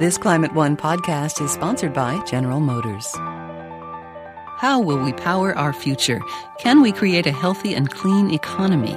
This Climate One podcast is sponsored by General Motors. How will we power our future? Can we create a healthy and clean economy?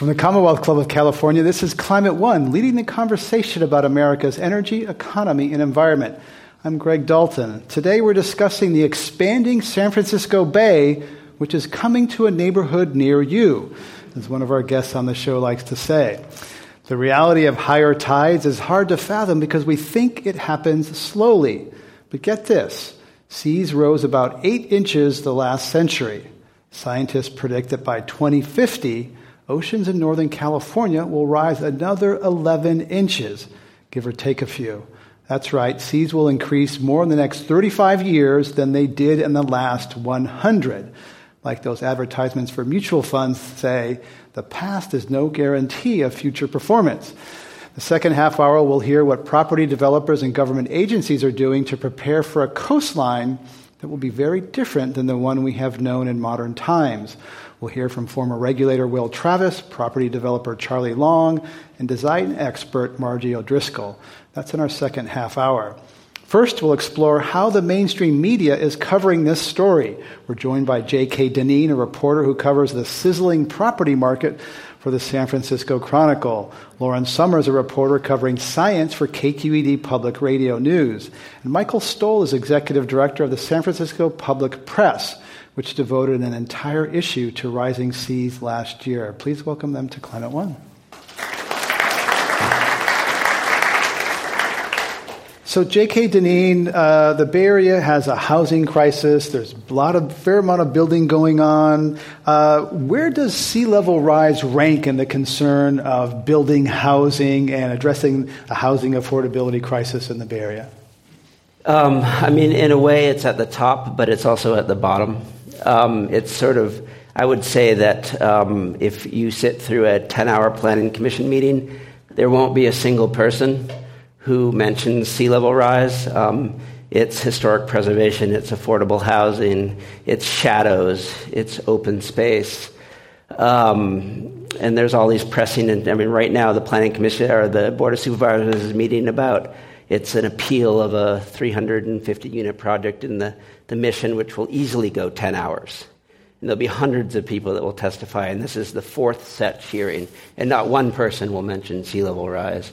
From the Commonwealth Club of California, this is Climate One, leading the conversation about America's energy, economy, and environment. I'm Greg Dalton. Today we're discussing the expanding San Francisco Bay, which is coming to a neighborhood near you, as one of our guests on the show likes to say. The reality of higher tides is hard to fathom because we think it happens slowly. But get this seas rose about eight inches the last century. Scientists predict that by 2050, oceans in Northern California will rise another 11 inches, give or take a few. That's right, seas will increase more in the next 35 years than they did in the last 100. Like those advertisements for mutual funds say, the past is no guarantee of future performance. The second half hour, we'll hear what property developers and government agencies are doing to prepare for a coastline that will be very different than the one we have known in modern times. We'll hear from former regulator Will Travis, property developer Charlie Long, and design expert Margie O'Driscoll. That's in our second half hour. First, we'll explore how the mainstream media is covering this story. We're joined by J.K. Dineen, a reporter who covers the sizzling property market for the San Francisco Chronicle. Lauren Summers, a reporter covering science for KQED Public Radio News. And Michael Stoll is executive director of the San Francisco Public Press which devoted an entire issue to rising seas last year. Please welcome them to Climate One. So, J.K. Dineen, uh, the Bay Area has a housing crisis. There's a lot of fair amount of building going on. Uh, where does sea level rise rank in the concern of building housing and addressing a housing affordability crisis in the Bay Area? Um, I mean, in a way, it's at the top, but it's also at the bottom. Um, it's sort of, I would say that um, if you sit through a 10 hour planning commission meeting, there won't be a single person who mentions sea level rise. Um, it's historic preservation, it's affordable housing, it's shadows, it's open space. Um, and there's all these pressing, and I mean, right now the planning commission or the board of supervisors is meeting about it's an appeal of a 350 unit project in the, the mission, which will easily go 10 hours. And there'll be hundreds of people that will testify, and this is the fourth set hearing, and not one person will mention sea level rise.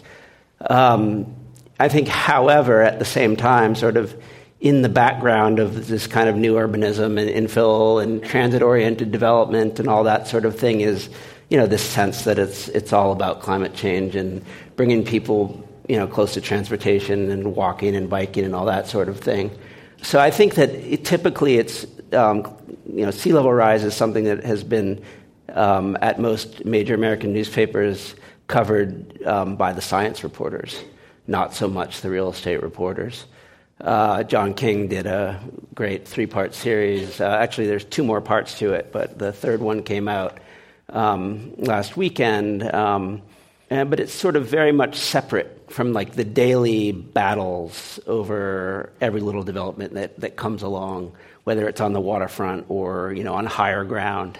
Um, I think, however, at the same time, sort of in the background of this kind of new urbanism and infill and transit oriented development and all that sort of thing is, you know, this sense that it's, it's all about climate change and bringing people you know, close to transportation and walking and biking and all that sort of thing. So I think that it, typically it's, um, you know, sea level rise is something that has been um, at most major American newspapers covered um, by the science reporters, not so much the real estate reporters. Uh, John King did a great three part series. Uh, actually, there's two more parts to it, but the third one came out um, last weekend. And, but it's sort of very much separate from like the daily battles over every little development that, that comes along, whether it's on the waterfront or you know on higher ground.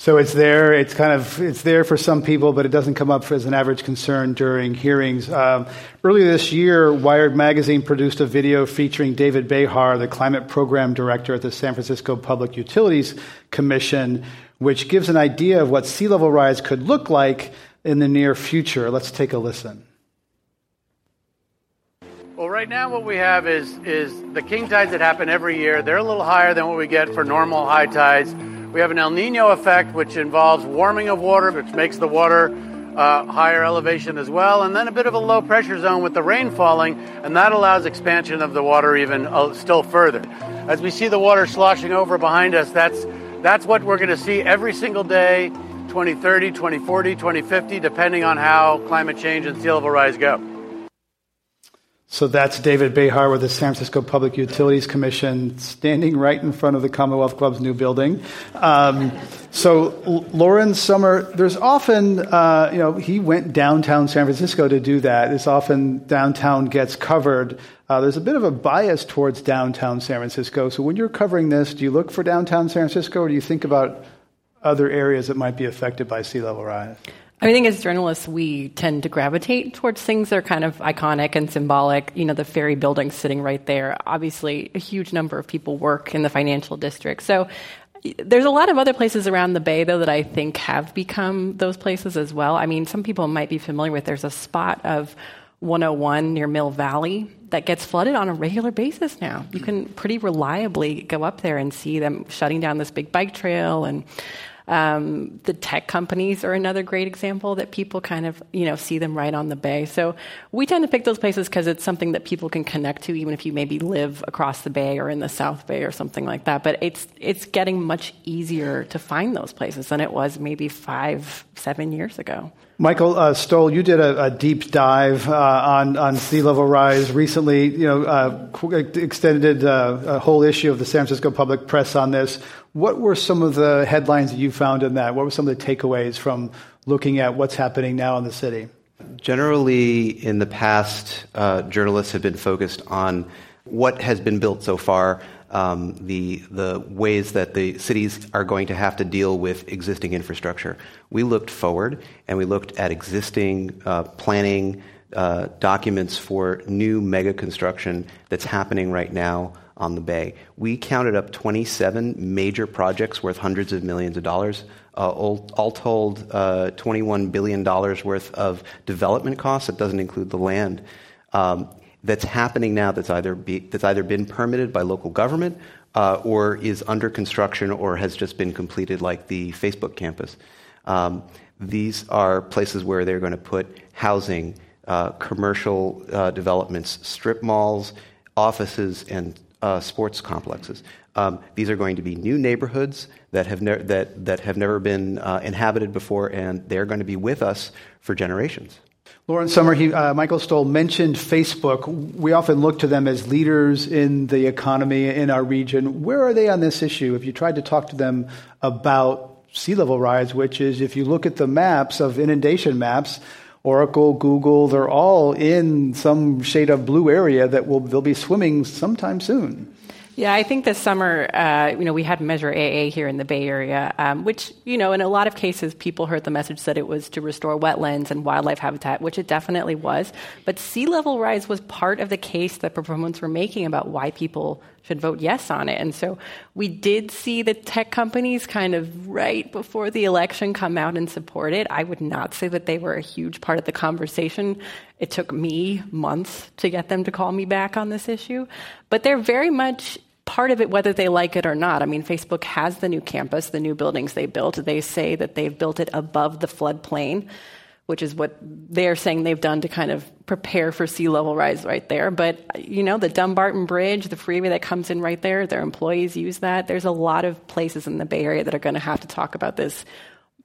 So it's there. It's kind of it's there for some people, but it doesn't come up as an average concern during hearings. Um, earlier this year, Wired magazine produced a video featuring David Behar, the climate program director at the San Francisco Public Utilities Commission, which gives an idea of what sea level rise could look like in the near future. Let's take a listen. Well, right now what we have is is the king tides that happen every year. They're a little higher than what we get for normal high tides. We have an El Nino effect, which involves warming of water, which makes the water uh, higher elevation as well, and then a bit of a low pressure zone with the rain falling, and that allows expansion of the water even uh, still further. As we see the water sloshing over behind us, that's that's what we're going to see every single day, 2030, 2040, 2050, depending on how climate change and sea level rise go. So that's David Behar with the San Francisco Public Utilities Commission, standing right in front of the Commonwealth Club's new building. Um, so Lauren Sommer, there's often, uh, you know, he went downtown San Francisco to do that. It's often downtown gets covered. Uh, there's a bit of a bias towards downtown San Francisco. So when you're covering this, do you look for downtown San Francisco, or do you think about other areas that might be affected by sea level rise? I think as journalists, we tend to gravitate towards things that are kind of iconic and symbolic. You know, the ferry building sitting right there. Obviously, a huge number of people work in the financial district. So there's a lot of other places around the bay, though, that I think have become those places as well. I mean, some people might be familiar with there's a spot of 101 near Mill Valley that gets flooded on a regular basis now. You can pretty reliably go up there and see them shutting down this big bike trail and um, the tech companies are another great example that people kind of you know see them right on the bay. So we tend to pick those places because it's something that people can connect to, even if you maybe live across the bay or in the South Bay or something like that. But it's it's getting much easier to find those places than it was maybe five, seven years ago. Michael uh, Stoll, you did a, a deep dive uh, on, on sea level rise recently. You know, uh, extended uh, a whole issue of the San Francisco Public Press on this. What were some of the headlines that you found in that? What were some of the takeaways from looking at what's happening now in the city? Generally, in the past, uh, journalists have been focused on what has been built so far, um, the the ways that the cities are going to have to deal with existing infrastructure. We looked forward and we looked at existing uh, planning uh, documents for new mega construction that's happening right now on the Bay. We counted up 27 major projects worth hundreds of millions of dollars. Uh, all, all, told, uh, $21 billion worth of development costs. That doesn't include the land. Um, that's happening now that's either, be, that's either been permitted by local government uh, or is under construction or has just been completed, like the Facebook campus. Um, these are places where they're going to put housing, uh, commercial uh, developments, strip malls, offices, and uh, sports complexes. Um, these are going to be new neighborhoods that have, ne- that, that have never been uh, inhabited before, and they're going to be with us for generations. Lauren Sommer, he, uh, Michael Stoll mentioned Facebook. We often look to them as leaders in the economy in our region. Where are they on this issue? If you tried to talk to them about sea level rise, which is if you look at the maps of inundation maps, Oracle, Google, they're all in some shade of blue area that will they'll be swimming sometime soon. Yeah, I think this summer, uh, you know, we had Measure AA here in the Bay Area, um, which, you know, in a lot of cases, people heard the message that it was to restore wetlands and wildlife habitat, which it definitely was. But sea level rise was part of the case that proponents were making about why people should vote yes on it. And so we did see the tech companies kind of right before the election come out and support it. I would not say that they were a huge part of the conversation. It took me months to get them to call me back on this issue. But they're very much part of it whether they like it or not. I mean, Facebook has the new campus, the new buildings they built. They say that they've built it above the floodplain which is what they're saying they've done to kind of prepare for sea level rise right there. But, you know, the Dumbarton Bridge, the freeway that comes in right there, their employees use that. There's a lot of places in the Bay Area that are going to have to talk about this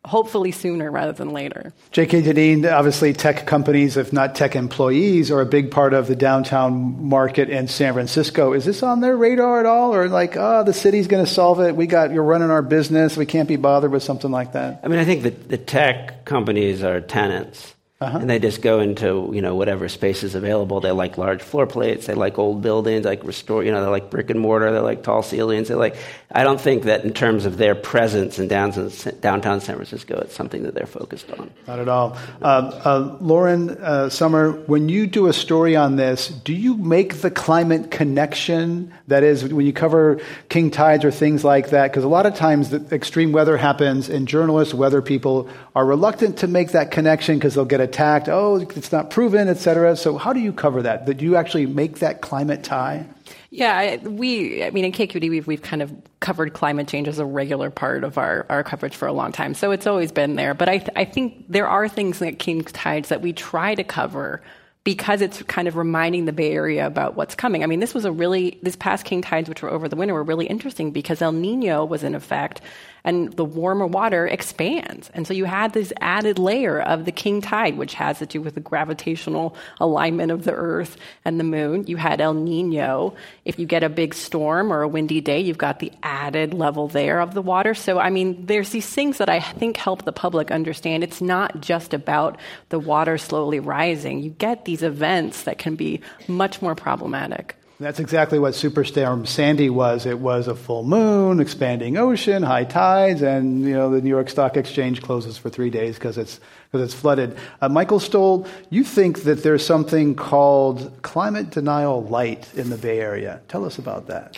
hopefully sooner rather than later. J.K. Dineen, obviously tech companies, if not tech employees, are a big part of the downtown market in San Francisco. Is this on their radar at all? Or like, oh, the city's going to solve it. We got, you're running our business. We can't be bothered with something like that. I mean, I think that the tech companies are tenants. Uh-huh. And they just go into you know whatever space is available. They like large floor plates. They like old buildings. They like restore. You know they like brick and mortar. They like tall ceilings. They like. I don't think that in terms of their presence in downtown, downtown San Francisco, it's something that they're focused on. Not at all. Uh, uh, Lauren uh, Sommer, when you do a story on this, do you make the climate connection? That is, when you cover king tides or things like that, because a lot of times the extreme weather happens, and journalists, weather people, are reluctant to make that connection because they'll get attacked. Oh, it's not proven, etc. So how do you cover that? Do you actually make that climate tie? Yeah, we, I mean, in KQED, we've, we've kind of covered climate change as a regular part of our, our coverage for a long time. So it's always been there. But I, th- I think there are things like King Tides that we try to cover because it's kind of reminding the Bay Area about what's coming. I mean, this was a really, this past King Tides, which were over the winter, were really interesting because El Nino was in effect and the warmer water expands. And so you had this added layer of the king tide, which has to do with the gravitational alignment of the earth and the moon. You had El Nino. If you get a big storm or a windy day, you've got the added level there of the water. So, I mean, there's these things that I think help the public understand it's not just about the water slowly rising. You get these events that can be much more problematic. That's exactly what Superstorm Sandy was. It was a full moon, expanding ocean, high tides, and you know the New York Stock Exchange closes for three days because it's because it's flooded. Uh, Michael Stoll, you think that there's something called climate denial light in the Bay Area. Tell us about that.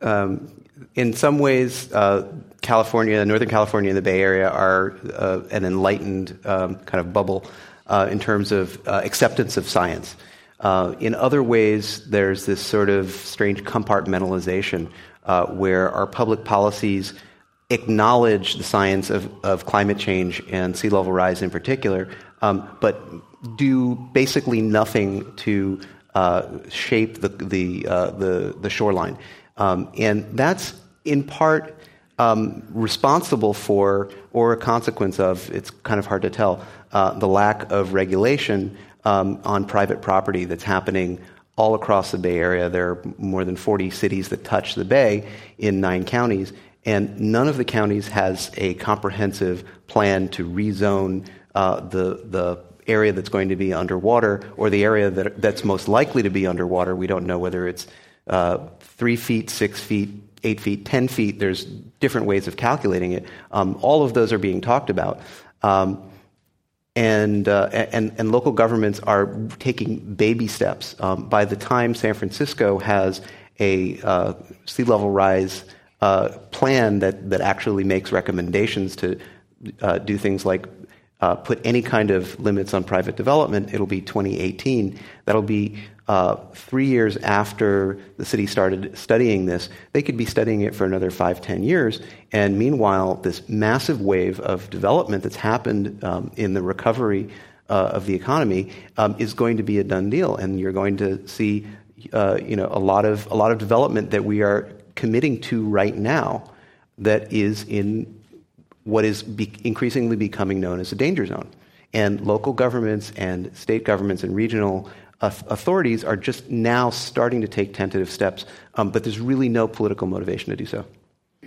Um, in some ways, uh, California, Northern California, and the Bay Area are uh, an enlightened um, kind of bubble uh, in terms of uh, acceptance of science. Uh, in other ways, there's this sort of strange compartmentalization uh, where our public policies acknowledge the science of, of climate change and sea level rise in particular, um, but do basically nothing to uh, shape the, the, uh, the, the, shoreline. Um, and that's in part um, responsible for, or a consequence of, it's kind of hard to tell, uh, the lack of regulation um, on private property that's happening all across the Bay Area. There are more than 40 cities that touch the Bay in nine counties, and none of the counties has a comprehensive plan to rezone uh, the, the area that's going to be underwater or the area that, that's most likely to be underwater. We don't know whether it's uh, three feet, six feet, eight feet, ten feet. There's different ways of calculating it. Um, all of those are being talked about. Um, and, uh, and, and, local governments are taking baby steps. Um, by the time San Francisco has a uh, sea level rise uh, plan that, that actually makes recommendations to uh, do things like uh, put any kind of limits on private development, it'll be 2018. That'll be uh, three years after the city started studying this. They could be studying it for another five, ten years. And meanwhile, this massive wave of development that's happened um, in the recovery uh, of the economy um, is going to be a done deal. And you're going to see uh, you know, a, lot of, a lot of development that we are committing to right now that is in what is be- increasingly becoming known as a danger zone. And local governments and state governments and regional authorities are just now starting to take tentative steps, um, but there's really no political motivation to do so.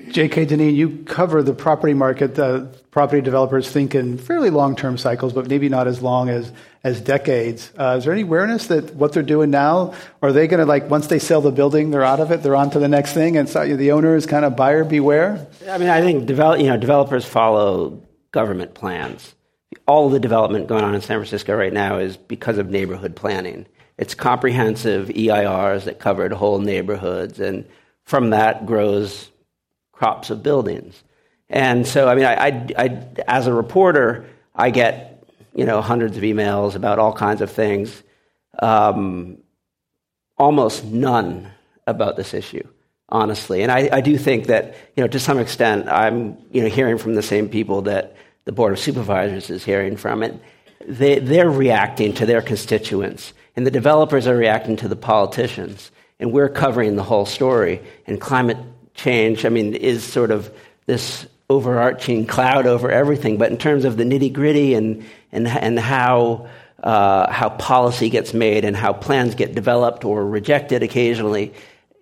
J.K. Dineen, you cover the property market. The property developers think in fairly long-term cycles, but maybe not as long as as decades. Uh, is there any awareness that what they're doing now, are they going to like once they sell the building, they're out of it, they're on to the next thing, and so the owner is kind of buyer beware? I mean, I think develop, you know developers follow government plans. All the development going on in San Francisco right now is because of neighborhood planning. It's comprehensive EIRs that covered whole neighborhoods, and from that grows crops of buildings. And so, I mean, I, I, I, as a reporter, I get you know hundreds of emails about all kinds of things. Um, almost none about this issue, honestly. And I, I do think that you know to some extent, I'm you know hearing from the same people that the board of supervisors is hearing from it. They, they're reacting to their constituents, and the developers are reacting to the politicians. And we're covering the whole story. And climate change, I mean, is sort of this overarching cloud over everything. But in terms of the nitty gritty and, and, and how, uh, how policy gets made and how plans get developed or rejected occasionally,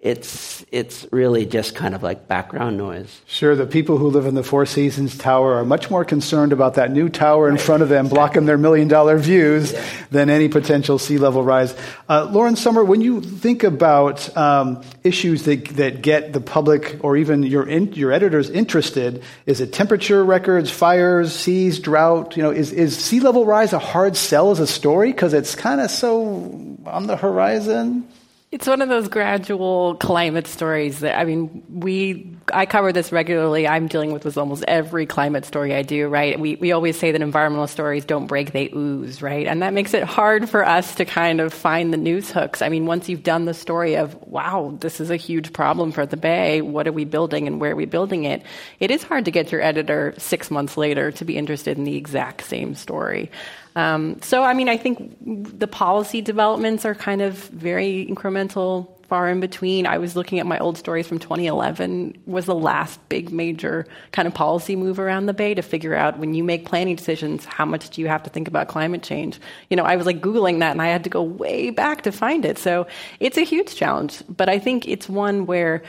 it's it's really just kind of like background noise. Sure, the people who live in the Four Seasons Tower are much more concerned about that new tower in right. front of them blocking their million dollar views yeah. than any potential sea level rise. Uh, Lauren Sommer, when you think about um, issues that that get the public or even your in, your editors interested, is it temperature records, fires, seas, drought? You know, is is sea level rise a hard sell as a story because it's kind of so on the horizon? It's one of those gradual climate stories that I mean, we I cover this regularly. I'm dealing with this almost every climate story I do, right? We we always say that environmental stories don't break, they ooze, right? And that makes it hard for us to kind of find the news hooks. I mean, once you've done the story of, wow, this is a huge problem for the Bay, what are we building and where are we building it? It is hard to get your editor 6 months later to be interested in the exact same story. Um, so, I mean, I think the policy developments are kind of very incremental far in between. I was looking at my old stories from 2011 was the last big major kind of policy move around the Bay to figure out when you make planning decisions, how much do you have to think about climate change? You know, I was like Googling that and I had to go way back to find it. So it's a huge challenge, but I think it's one where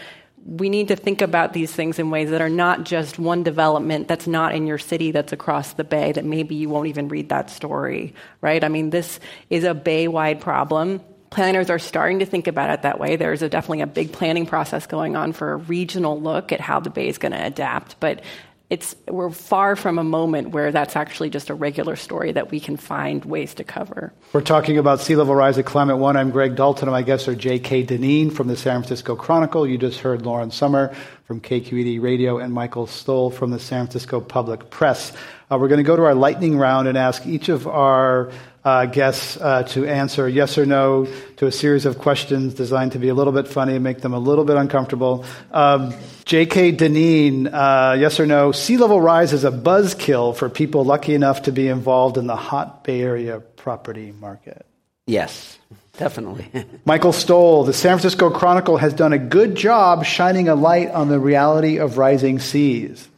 we need to think about these things in ways that are not just one development that's not in your city that's across the bay that maybe you won't even read that story right i mean this is a bay wide problem planners are starting to think about it that way. There's a, definitely a big planning process going on for a regional look at how the Bay is going to adapt, but it's, we're far from a moment where that's actually just a regular story that we can find ways to cover. We're talking about sea level rise at Climate One. I'm Greg Dalton, and my guests are J.K. Dineen from the San Francisco Chronicle. You just heard Lauren Sommer from KQED Radio and Michael Stoll from the San Francisco Public Press. Uh, we're going to go to our lightning round and ask each of our uh, guests uh, to answer yes or no to a series of questions designed to be a little bit funny and make them a little bit uncomfortable. Um, J.K. Dineen, uh, yes or no, sea level rise is a buzzkill for people lucky enough to be involved in the hot Bay Area property market. Yes, definitely. Michael Stoll, the San Francisco Chronicle has done a good job shining a light on the reality of rising seas.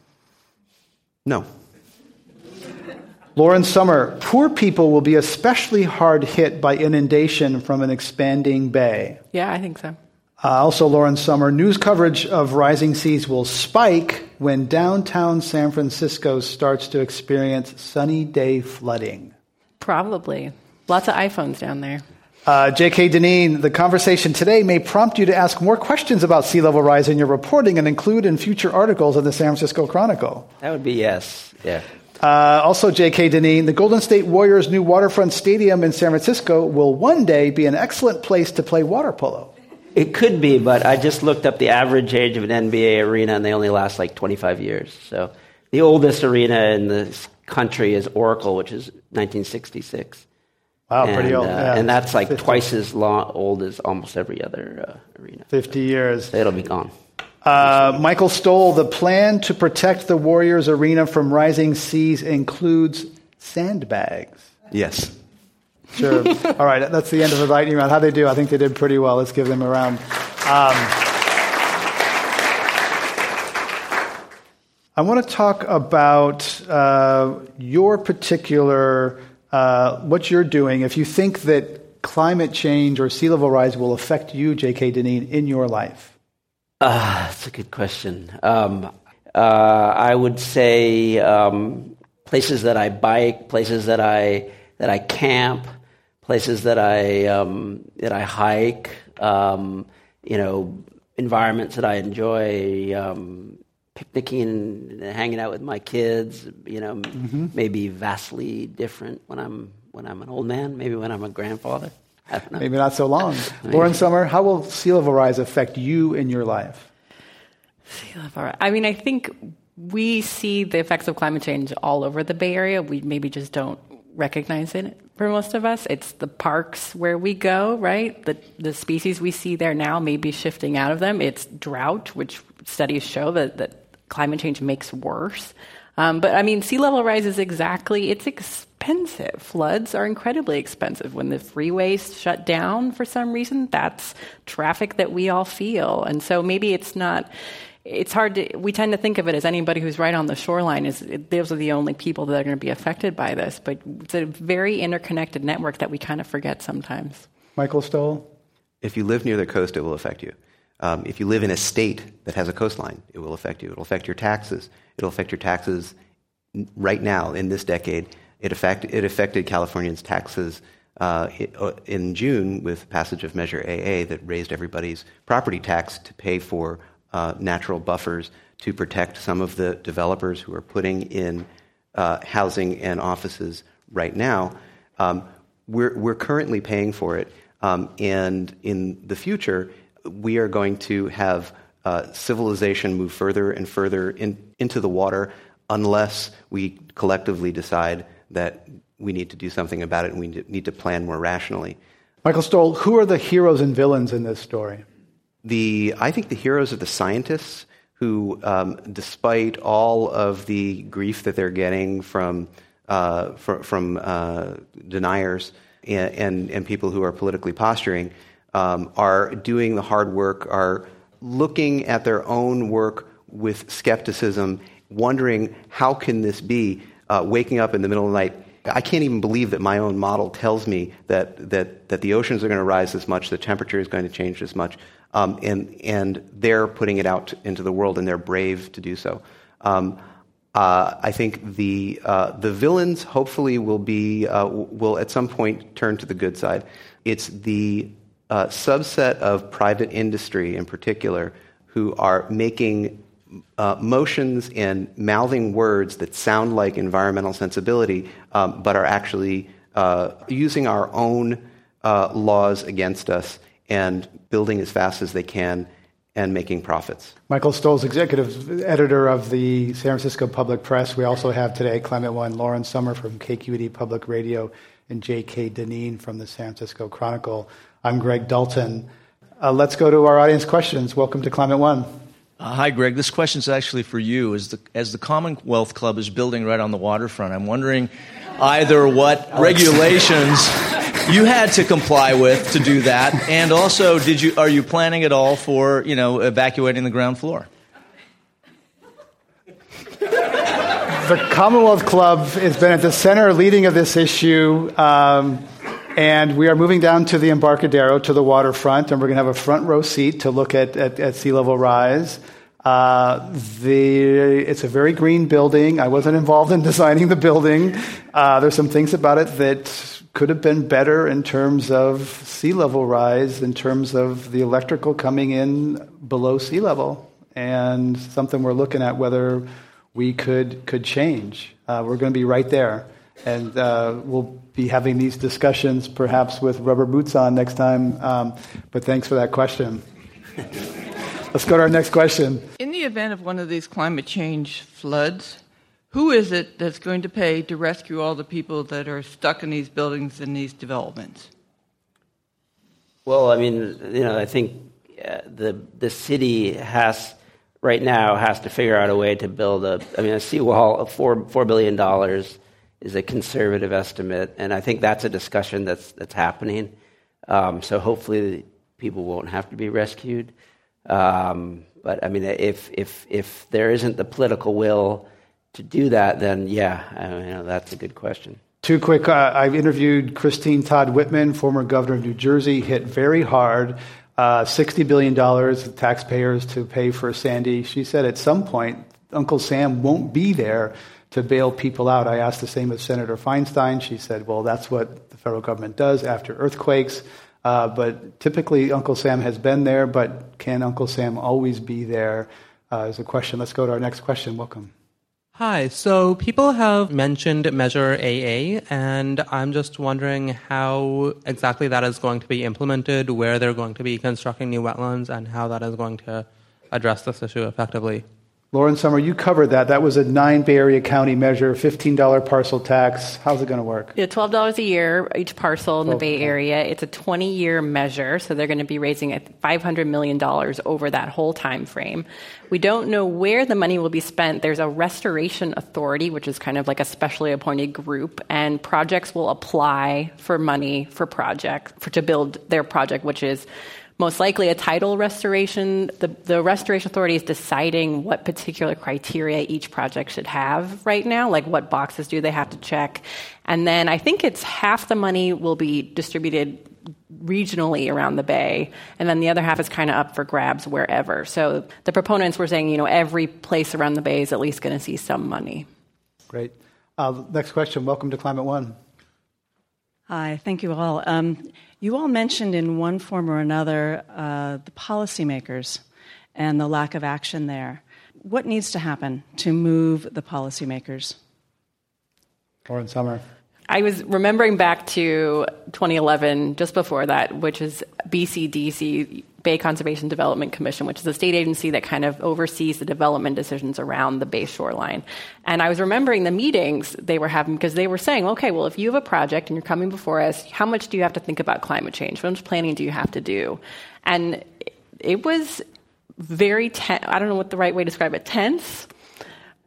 No. Lauren Sommer, poor people will be especially hard hit by inundation from an expanding bay. Yeah, I think so. Uh, also, Lauren Sommer, news coverage of rising seas will spike when downtown San Francisco starts to experience sunny day flooding. Probably. Lots of iPhones down there. Uh, J.K. Dineen, the conversation today may prompt you to ask more questions about sea level rise in your reporting and include in future articles of the San Francisco Chronicle. That would be yes. Yeah. Uh, also, J.K. Dineen, the Golden State Warriors' new waterfront stadium in San Francisco will one day be an excellent place to play water polo. It could be, but I just looked up the average age of an NBA arena, and they only last like 25 years. So the oldest arena in the country is Oracle, which is 1966. Wow, and, pretty old. Uh, yeah. And that's like 50. twice as long, old as almost every other uh, arena. 50 years. So it'll be gone. Uh, Michael Stoll, the plan to protect the Warriors arena from rising seas includes sandbags. Yes. Sure. All right, that's the end of the lightning round. How they do? I think they did pretty well. Let's give them a round. Um, I want to talk about uh, your particular, uh, what you're doing. If you think that climate change or sea level rise will affect you, J.K. Dineen, in your life. Uh, that's a good question. Um, uh, I would say um, places that I bike, places that I that I camp, places that I um, that I hike. Um, you know, environments that I enjoy. Um, picnicking and hanging out with my kids. You know, Mm-hmm. maybe vastly different when I'm when I'm an old man. Maybe when I'm a grandfather. I don't know. Maybe not so long. Lauren Sommer, how will sea level rise affect you in your life? Sea level rise. I mean, I think we see the effects of climate change all over the Bay Area. We maybe just don't recognize it for most of us. It's the parks where we go, right? The the species we see there now may be shifting out of them. It's drought, which studies show that, that climate change makes worse. Um, but I mean, sea level rise is exactly, it's expensive. Floods are incredibly expensive. When the freeways shut down for some reason, that's traffic that we all feel. And so maybe it's not, it's hard to, we tend to think of it as anybody who's right on the shoreline is, those are the only people that are going to be affected by this. But it's a very interconnected network that we kind of forget sometimes. Michael Stoll? If you live near the coast, it will affect you. Um, if you live in a state that has a coastline, it will affect you. It will affect your taxes. It'll affect your taxes right now in this decade. It, affect, it affected Californians' taxes uh, in June with passage of Measure AA that raised everybody's property tax to pay for uh, natural buffers to protect some of the developers who are putting in uh, housing and offices right now. Um, we're, we're currently paying for it, um, and in the future, we are going to have uh, civilization move further and further in, into the water unless we collectively decide that we need to do something about it and we need to plan more rationally. Michael Stoll, who are the heroes and villains in this story? The, I think the heroes are the scientists who, um, despite all of the grief that they're getting from, uh, from, from uh, deniers and, and, and, people who are politically posturing, um, are doing the hard work, are looking at their own work with skepticism, wondering how can this be, uh, waking up in the middle of the night. I can't even believe that my own model tells me that, that, that the oceans are going to rise this much, the temperature is going to change this much, um, and, and they're putting it out into the world, and they're brave to do so. Um, uh, I think the uh, the villains hopefully will be uh, will at some point turn to the good side. It's the uh, subset of private industry in particular who are making uh, motions and mouthing words that sound like environmental sensibility, um, but are actually uh, using our own laws against us and building as fast as they can and making profits. Michael Stoll's executive editor of the San Francisco Public Press. We also have today Climate One, Lauren Sommer from KQED Public Radio, and J.K. Dineen from the San Francisco Chronicle. I'm Greg Dalton. Uh, let's go to our audience questions. Welcome to Climate One. Uh, hi, Greg. This question is actually for you. As the, as the Commonwealth Club is building right on the waterfront, I'm wondering either what regulations you had to comply with to do that, and also, did you are you planning at all for you know evacuating the ground floor? The Commonwealth Club has been at the center leading of this issue. Um, and we are moving down to the Embarcadero, to the waterfront, and we're going to have a front row seat to look at, at, at sea level rise. Uh, the, it's a very green building. I wasn't involved in designing the building. Uh, there's some things about it that could have been better in terms of sea level rise, in terms of the electrical coming in below sea level, and something we're looking at whether we could could change. Uh, we're going to be right there, and uh, we'll be having these discussions perhaps with rubber boots on next time. Um, but thanks for that question. Let's go to our next question. In the event of one of these climate change floods, who is it that's going to pay to rescue all the people that are stuck in these buildings and these developments? Well, I mean, you know, I think uh, the the city has right now has to figure out a way to build a. I mean, a seawall of four four billion dollars is a conservative estimate, and I think that's a discussion that's that's happening. Um, so hopefully, people won't have to be rescued. Um, but I mean, if if if there isn't the political will to do that, then yeah, I mean, you know, that's a good question. Two quick. Uh, I've interviewed Christine Todd Whitman, former governor of New Jersey, hit very hard. Uh, $60 billion taxpayers to pay for Sandy. She said at some point, Uncle Sam won't be there to bail people out. I asked the same of Senator Feinstein. She said, well, that's what the federal government does after earthquakes. Uh, but typically, Uncle Sam has been there, but can Uncle Sam always be there? Uh, is a question. Let's go to our next question. Welcome. Hi. So people have mentioned Measure AA, and I'm just wondering how exactly that is going to be implemented, where they're going to be constructing new wetlands, and how that is going to address this issue effectively. Lauren Sommer, you covered that. That was a nine Bay Area County measure, $15 parcel tax. How's it going to work? Yeah, $12 a year each parcel in the Bay Area. It's a 20 year measure, so they're going to be raising $500 million over that whole time frame. We don't know where the money will be spent. There's a restoration authority, which is kind of like a specially appointed group, and projects will apply for money for projects for to build their project, which is most likely a tidal restoration. The, the restoration authority is deciding what particular criteria each project should have right now, like what boxes do they have to check. And then I think it's half the money will be distributed regionally around the bay, and then the other half is kind of up for grabs wherever. So the proponents were saying, you know, every place around the bay is at least going to see some money. Great. Uh, next question. Welcome to Climate One. Hi, thank you all. Um, you all mentioned in one form or another uh, the policymakers and the lack of action there. What needs to happen to move the policymakers? Lauren Sommer. I was remembering back to 2011, just before that, which is BCDC, Bay Conservation Development Commission, which is a state agency that kind of oversees the development decisions around the Bay shoreline. And I was remembering the meetings they were having because they were saying, okay, well, if you have a project and you're coming before us, how much do you have to think about climate change? How much planning do you have to do? And it was very tense. I don't know what the right way to describe it tense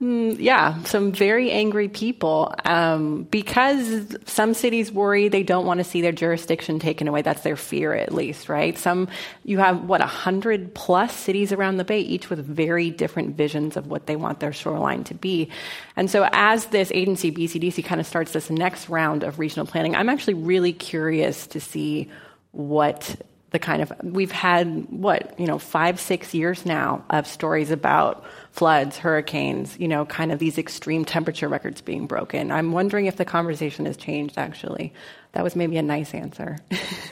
Mm, yeah, some very angry people um, because some cities worry they don't want to see their jurisdiction taken away. That's their fear, at least, right? Some you have what a hundred plus cities around the bay, each with very different visions of what they want their shoreline to be. And so, as this agency BCDC kind of starts this next round of regional planning, I'm actually really curious to see what the kind of we've had what you know five six years now of stories about floods, hurricanes, you know, kind of these extreme temperature records being broken. I'm wondering if the conversation has changed, actually. That was maybe a nice answer.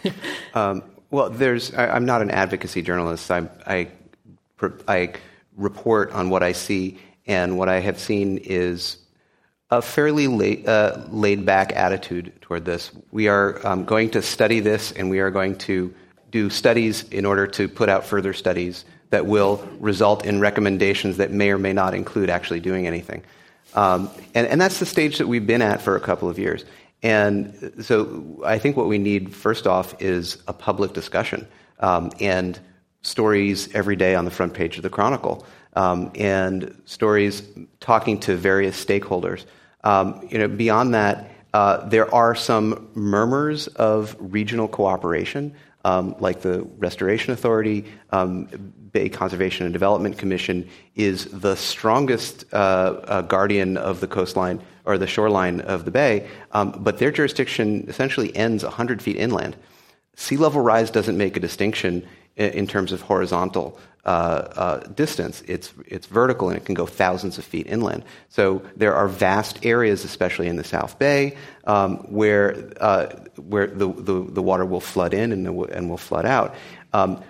um, well, there's, I, am not an advocacy journalist. I, I, I report on what I see, and what I have seen is a fairly lay, uh, laid back attitude toward this. We are um, going to study this, and we are going to do studies in order to put out further studies that will result in recommendations that may or may not include actually doing anything. Um, and, and that's the stage that we've been at for a couple of years. And so I think what we need, first off, is a public discussion um, and stories every day on the front page of the Chronicle um, and stories talking to various stakeholders. Um, you know, beyond that, uh, there are some murmurs of regional cooperation, um, like the Restoration Authority, um, Bay Conservation and Development Commission is the strongest uh, uh, guardian of the coastline or the shoreline of the bay, um, but their jurisdiction essentially ends 100 feet inland. Sea level rise doesn't make a distinction in, terms of horizontal uh, uh, distance. It's, it's vertical and it can go thousands of feet inland. So there are vast areas, especially in the South Bay, um, where, uh, where the, the, the, water will flood in and, the, and will flood out. Um,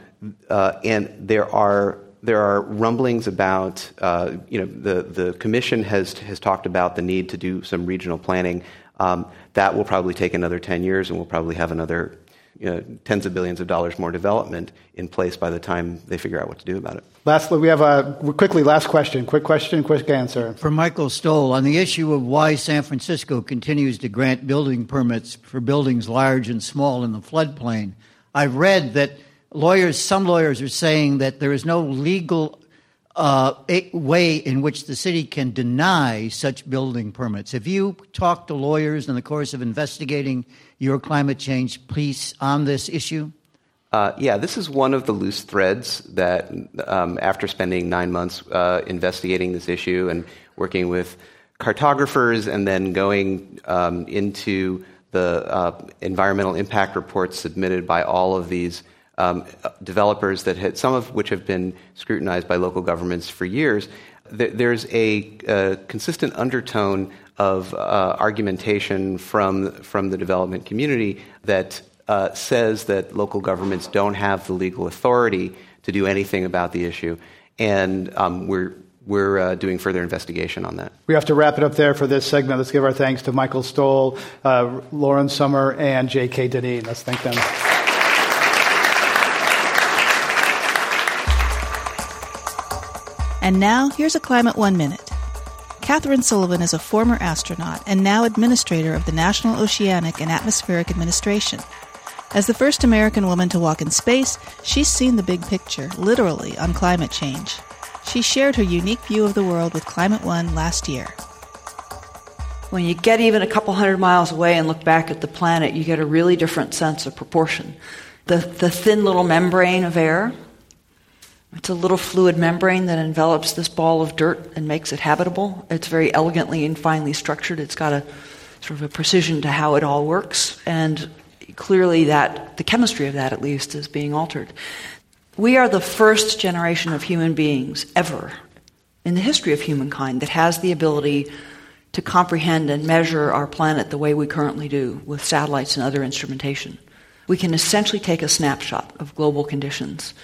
uh, and there are there are rumblings about uh, you know the the commission has has talked about the need to do some regional planning. Um, that will probably take another ten years, and we'll probably have another you know, tens of billions of dollars more development in place by the time they figure out what to do about it. Lastly, we have a quickly last question. Quick question, quick answer. For Michael Stoll on the issue of why San Francisco continues to grant building permits for buildings large and small in the floodplain. I've read that lawyers, some lawyers are saying that there is no legal uh, way in which the city can deny such building permits. Have you talked to lawyers in the course of investigating your climate change piece on this issue? Uh, yeah, this is one of the loose threads that, um, after spending nine months uh, investigating this issue and working with cartographers and then going um, into the uh, environmental impact reports submitted by all of these um, developers that had, some of which have been scrutinized by local governments for years, th- there's a, a, consistent undertone of uh, argumentation from, from the development community that uh, says that local governments don't have the legal authority to do anything about the issue. And um, we're, we're uh, doing further investigation on that. We have to wrap it up there for this segment. Let's give our thanks to Michael Stoll, uh, Lauren Sommer, and J.K. Dineen. Let's thank them. And now, here's a Climate One Minute. Kathryn Sullivan is a former astronaut and now administrator of the National Oceanic and Atmospheric Administration. As the first American woman to walk in space, she's seen the big picture, literally, on climate change. She shared her unique view of the world with Climate One last year. When you get even a couple hundred miles away and look back at the planet, you get a really different sense of proportion. The, the thin little membrane of air it's a little fluid membrane that envelops this ball of dirt and makes it habitable. It's very elegantly and finely structured. It's got a sort of a precision to how it all works, and clearly that the chemistry of that at least is being altered. We are the first generation of human beings ever in the history of humankind that has the ability to comprehend and measure our planet the way we currently do with satellites and other instrumentation. We can essentially take a snapshot of global conditions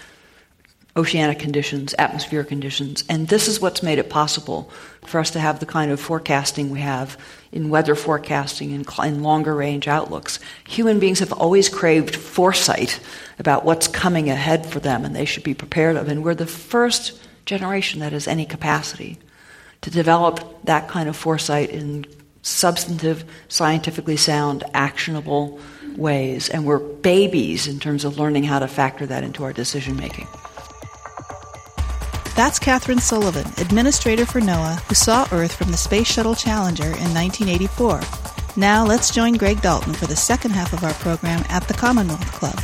oceanic conditions, atmospheric conditions. And this is what's made it possible for us to have the kind of forecasting we have in weather forecasting and in longer range outlooks. Human beings have always craved foresight about what's coming ahead for them and they should be prepared of. And we're the first generation that has any capacity to develop that kind of foresight in substantive, scientifically sound, actionable ways. And we're babies in terms of learning how to factor that into our decision making. That's Kathryn Sullivan, administrator for NOAA, who saw Earth from the Space Shuttle Challenger in 1984. Now let's join Greg Dalton for the second half of our program at the Commonwealth Club.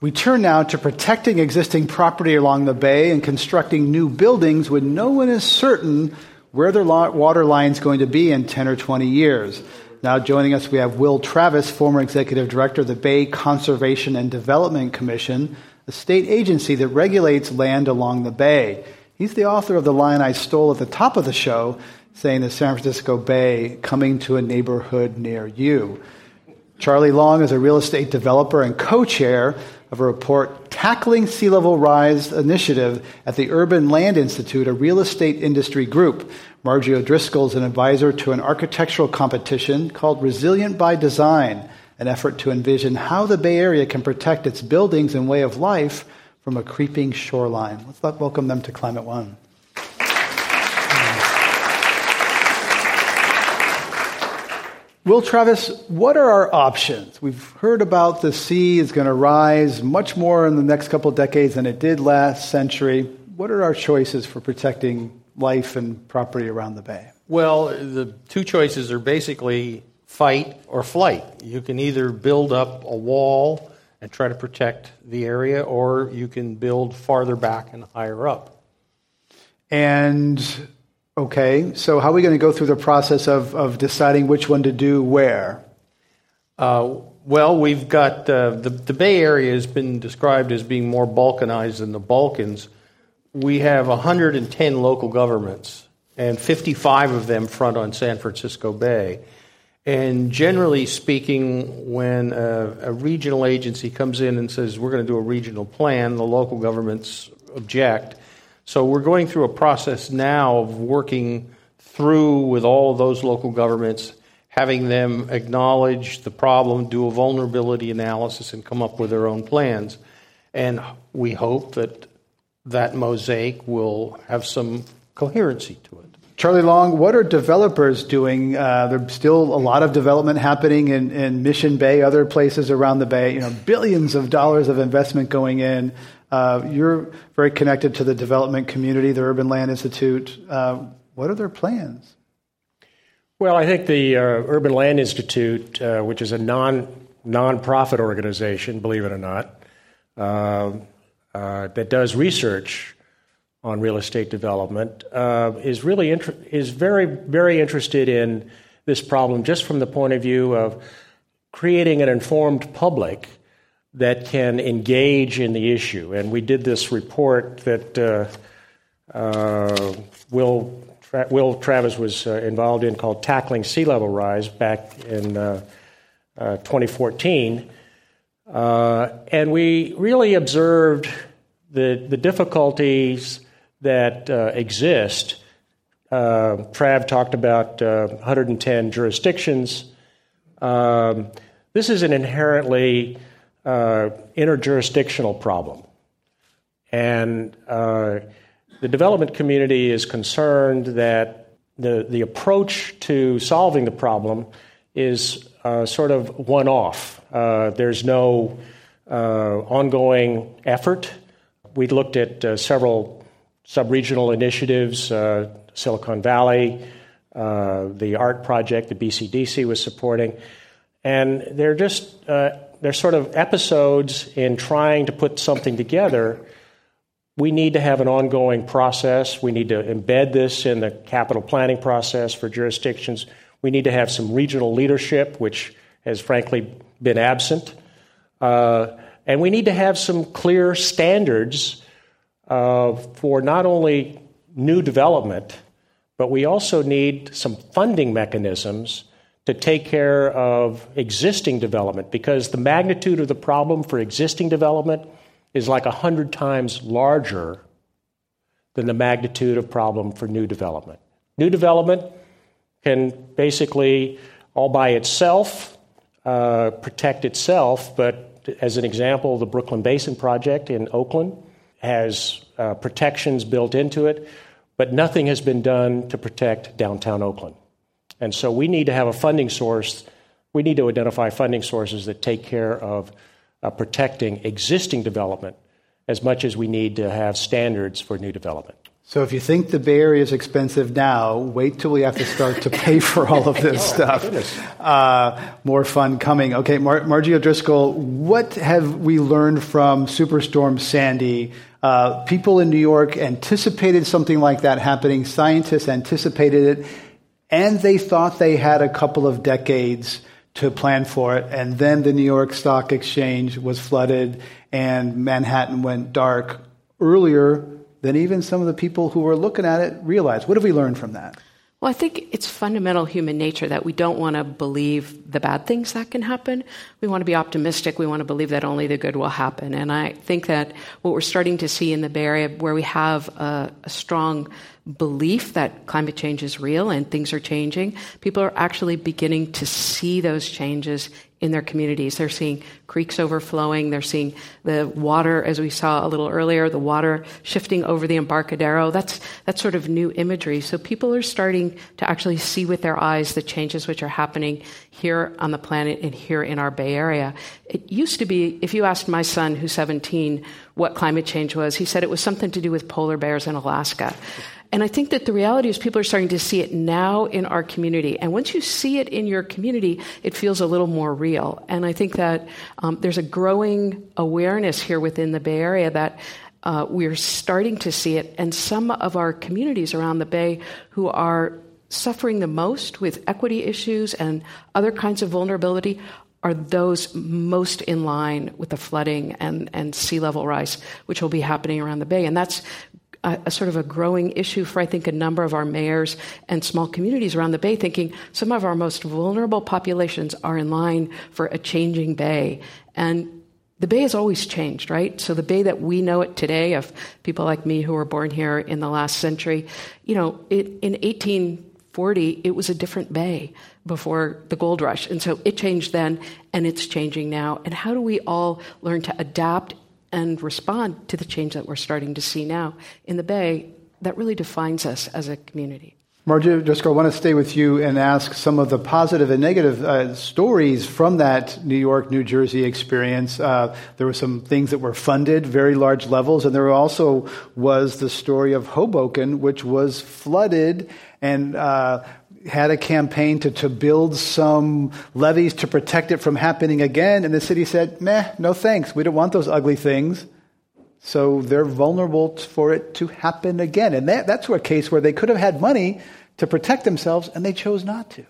We turn now to protecting existing property along the bay and constructing new buildings when no one is certain where their water line is going to be in 10 or 20 years. Now joining us, we have Will Travis, former executive director of the Bay Conservation and Development Commission, a state agency that regulates land along the bay. He's the author of the line I stole at the top of the show, saying the San Francisco Bay coming to a neighborhood near you. Charlie Long is a real estate developer and co chair of a report Tackling Sea Level Rise initiative at the Urban Land Institute, a real estate industry group. Margie O'Driscoll is an advisor to an architectural competition called Resilient by Design an effort to envision how the Bay Area can protect its buildings and way of life from a creeping shoreline. Let's welcome them to Climate One. Will Travis, what are our options? We've heard about the sea is going to rise much more in the next couple of decades than it did last century. What are our choices for protecting life and property around the bay? Well, the two choices are basically fight or flight. You can either build up a wall and try to protect the area, or you can build farther back and higher up. And okay, so how are we going to go through the process of, of deciding which one to do where? Uh, well, we've got uh, the, the Bay Area has been described as being more balkanized than the Balkans. We have 110 local governments, and 55 of them front on San Francisco Bay. And generally speaking, when a, a, regional agency comes in and says, we're going to do a regional plan, the local governments object. So we're going through a process now of working through with all of those local governments, having them acknowledge the problem, do a vulnerability analysis, and come up with their own plans. And we hope that that mosaic will have some coherency to it. Charlie Long, what are developers doing? Uh, there's still a lot of development happening in, in, Mission Bay, other places around the bay. You know, billions of dollars of investment going in. Uh, you're very connected to the development community, the Urban Land Institute. Uh, what are their plans? Well, I think the uh, Urban Land Institute, uh, which is a non nonprofit organization, believe it or not, uh, that does research on real estate development uh, is really inter- is very very interested in this problem just from the point of view of creating an informed public that can engage in the issue. And we did this report that uh, uh, Will Tra- Will Travis was uh, involved in called "Tackling Sea Level Rise" back in uh, uh, 2014, and we really observed the the difficulties that uh, exist. Uh, Trav talked about uh, 110 jurisdictions. Um, this is an inherently uh, interjurisdictional problem. And uh, the development community is concerned that the, the approach to solving the problem is uh, sort of one off. there's no ongoing effort. We looked at several sub-regional initiatives, uh, Silicon Valley, uh, the art project the BCDC was supporting, and they're just uh, they're sort of episodes in trying to put something together. We need to have an ongoing process. We need to embed this in the capital planning process for jurisdictions. We need to have some regional leadership, which has frankly been absent. Uh, and we need to have some clear standards uh, for not only new development, but we also need some funding mechanisms to take care of existing development because the magnitude of the problem for existing development is like 100 times larger than the magnitude of problem for new development. New development can basically, all by itself, uh, protect itself, but as an example, the Brooklyn Basin Project in Oakland has uh, protections built into it, but nothing has been done to protect downtown Oakland. And so we need to have a funding source. We need to identify funding sources that take care of uh, protecting existing development as much as we need to have standards for new development. So if you think the Bay Area is expensive now, wait till we have to start to pay for all of this Oh, stuff. Uh, more fun coming. Okay, Mar- Margie O'Driscoll, what have we learned from Superstorm Sandy? Uh, people in New York anticipated something like that happening. Scientists anticipated it, and they thought they had a couple of decades to plan for it. And then the New York Stock Exchange was flooded, and Manhattan went dark earlier than even some of the people who were looking at it realized. What have we learned from that? Well, I think it's fundamental human nature that we don't want to believe the bad things that can happen. We want to be optimistic. We want to believe that only the good will happen. And I think that what we're starting to see in the Bay Area, where we have a, a strong belief that climate change is real and things are changing, people are actually beginning to see those changes in their communities. They're seeing creeks overflowing. They're seeing the water, as we saw a little earlier, the water shifting over the Embarcadero. That's, that's sort of new imagery. So people are starting to actually see with their eyes the changes which are happening here on the planet and here in our Bay Area. It used to be, if you asked my son, who's 17, what climate change was, he said it was something to do with polar bears in Alaska. And I think that the reality is people are starting to see it now in our community. And once you see it in your community, it feels a little more real. And I think that um, there's a growing awareness here within the Bay Area that uh, we're starting to see it. And some of our communities around the Bay who are suffering the most with equity issues and other kinds of vulnerability are those most in line with the flooding and, and sea level rise, which will be happening around the Bay. And that's a, a, sort of a growing issue for, I think, a number of our mayors and small communities around the Bay, thinking some of our most vulnerable populations are in line for a changing Bay. And the Bay has always changed, right? So the Bay that we know it today, of people like me who were born here in the last century, you know, it, in 1840, it was a different Bay before the gold rush. And so it changed then, and it's changing now. And how do we all learn to adapt and respond to the change that we're starting to see now in the Bay that really defines us as a community. Margie Driscoll, I want to stay with you and ask some of the positive and negative uh, stories from that New York, New Jersey experience. Uh, there were some things that were funded, very large levels, and there also was the story of Hoboken, which was flooded and uh, had a campaign to, to build some levees to protect it from happening again. And the city said, meh, no thanks. We don't want those ugly things. So they're vulnerable for it to happen again. And that, that's a case where they could have had money to protect themselves and they chose not to.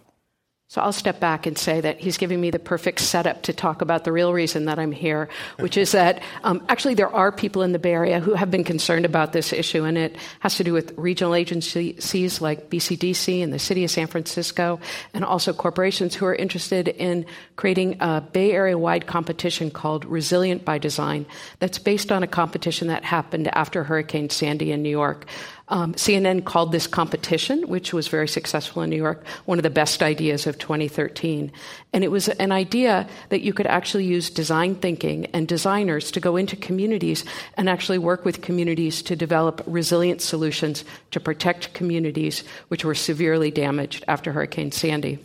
So I'll step back and say that he's giving me the perfect setup to talk about the real reason that I'm here, which is that um, actually there are people in the Bay Area who have been concerned about this issue, and it has to do with regional agencies like BCDC and the city of San Francisco, and also corporations who are interested in creating a Bay Area wide competition called Resilient by Design that's based on a competition that happened after Hurricane Sandy in New York. Um, CNN called this competition, which was very successful in New York, one of the best ideas of 2013. And it was an idea that you could actually use design thinking and designers to go into communities and actually work with communities to develop resilient solutions to protect communities which were severely damaged after Hurricane Sandy.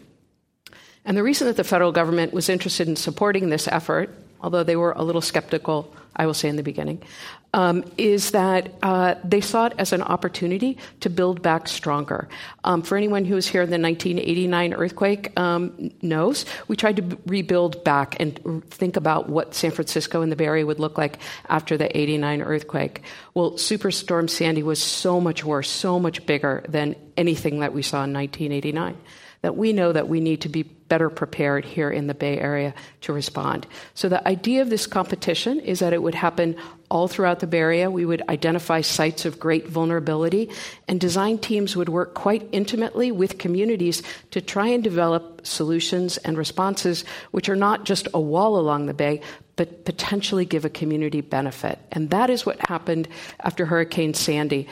And the reason that the federal government was interested in supporting this effort, although they were a little skeptical, I will say in the beginning, um, is that uh, they saw it as an opportunity to build back stronger. Um, for anyone who was here in the 1989 earthquake um, knows, we tried to b- rebuild back and think about what San Francisco and the Bay Area would look like after the 89 earthquake. Well, Superstorm Sandy was so much worse, so much bigger than anything that we saw in 1989 that we know that we need to be better prepared here in the Bay Area to respond. So the idea of this competition is that it would happen all throughout the Bay Area. We would identify sites of great vulnerability, and design teams would work quite intimately with communities to try and develop solutions and responses which are not just a wall along the bay, but potentially give a community benefit. And that is what happened after Hurricane Sandy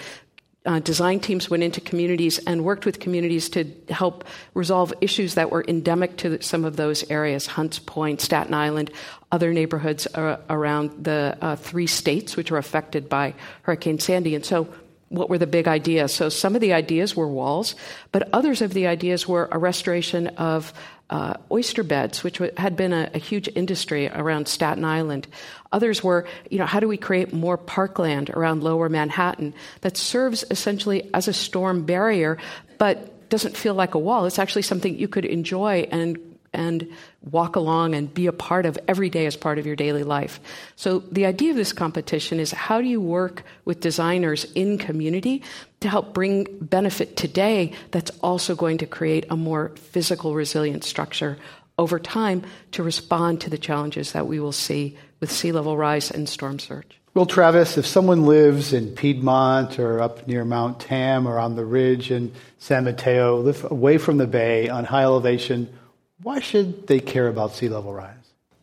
uh, design teams went into communities and worked with communities to help resolve issues that were endemic to some of those areas Hunts Point, Staten Island, other neighborhoods uh, around the uh, three states which were affected by Hurricane Sandy. And so what were the big ideas. So some of the ideas were walls, but others of the ideas were a restoration of uh, oyster beds, which had been a, a, huge industry around Staten Island. Others were, you know, how do we create more parkland around lower Manhattan that serves essentially as a storm barrier, but doesn't feel like a wall? It's actually something you could enjoy and and walk along and be a part of every day as part of your daily life. So, the idea of this competition is how do you work with designers in community to help bring benefit today that's also going to create a more physical, resilient structure over time to respond to the challenges that we will see with sea level rise and storm surge. Well, Travis, if someone lives in Piedmont or up near Mount Tam or on the ridge in San Mateo, live away from the bay on high elevation, why should they care about sea level rise?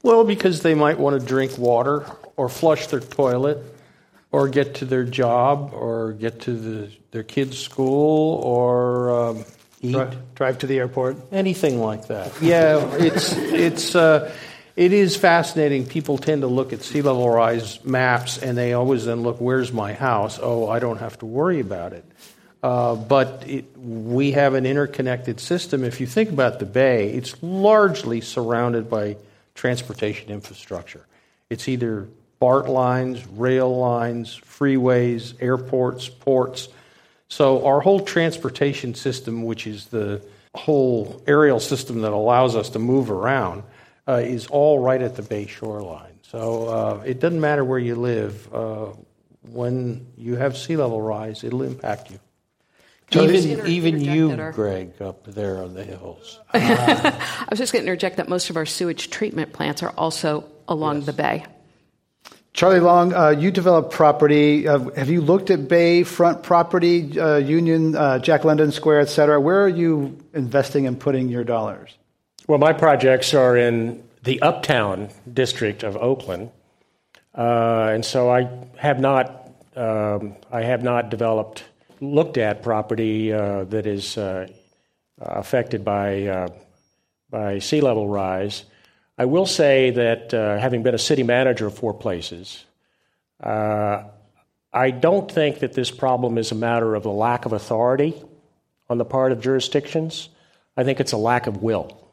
Well, because they might want to drink water or flush their toilet or get to their job or get to the, their kids' school or um, eat. Drive, drive, to the airport. Anything like that. Yeah, it's, it's, uh, it is fascinating. People tend to look at sea level rise maps and they always then look, where's my house? Oh, I don't have to worry about it. Uh, but it, we have an interconnected system. If you think about the bay, it's largely surrounded by transportation infrastructure. It's either BART lines, rail lines, freeways, airports, ports. So our whole transportation system, which is the whole aerial system that allows us to move around, uh, is all right at the bay shoreline. So uh, it doesn't matter where you live. Uh, when you have sea level rise, it'll impact you. Even, even you, Greg, up there on the hills. I was just going to interject that most of our sewage treatment plants are also along yes. the bay. Charlie Long, uh, you develop property. Uh, have you looked at Bayfront property, uh, Union, uh, Jack London Square, et cetera? Where are you investing and putting your dollars? Well, my projects are in the uptown district of Oakland, uh, and so I have not, um, I have not developed looked at property uh, that is uh, affected by, uh, by sea level rise, I will say that uh, having been a city manager of four places, uh, I don't think that this problem is a matter of a lack of authority on the part of jurisdictions. I think it's a lack of will.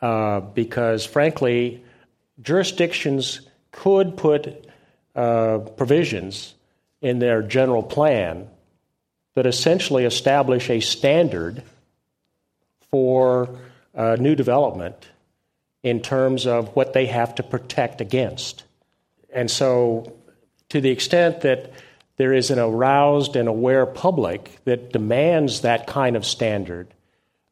Uh, because, frankly, jurisdictions could put provisions in their general plan that essentially establish a standard for uh, new development in terms of what they have to protect against. And so, to the extent that there is an aroused and aware public that demands that kind of standard,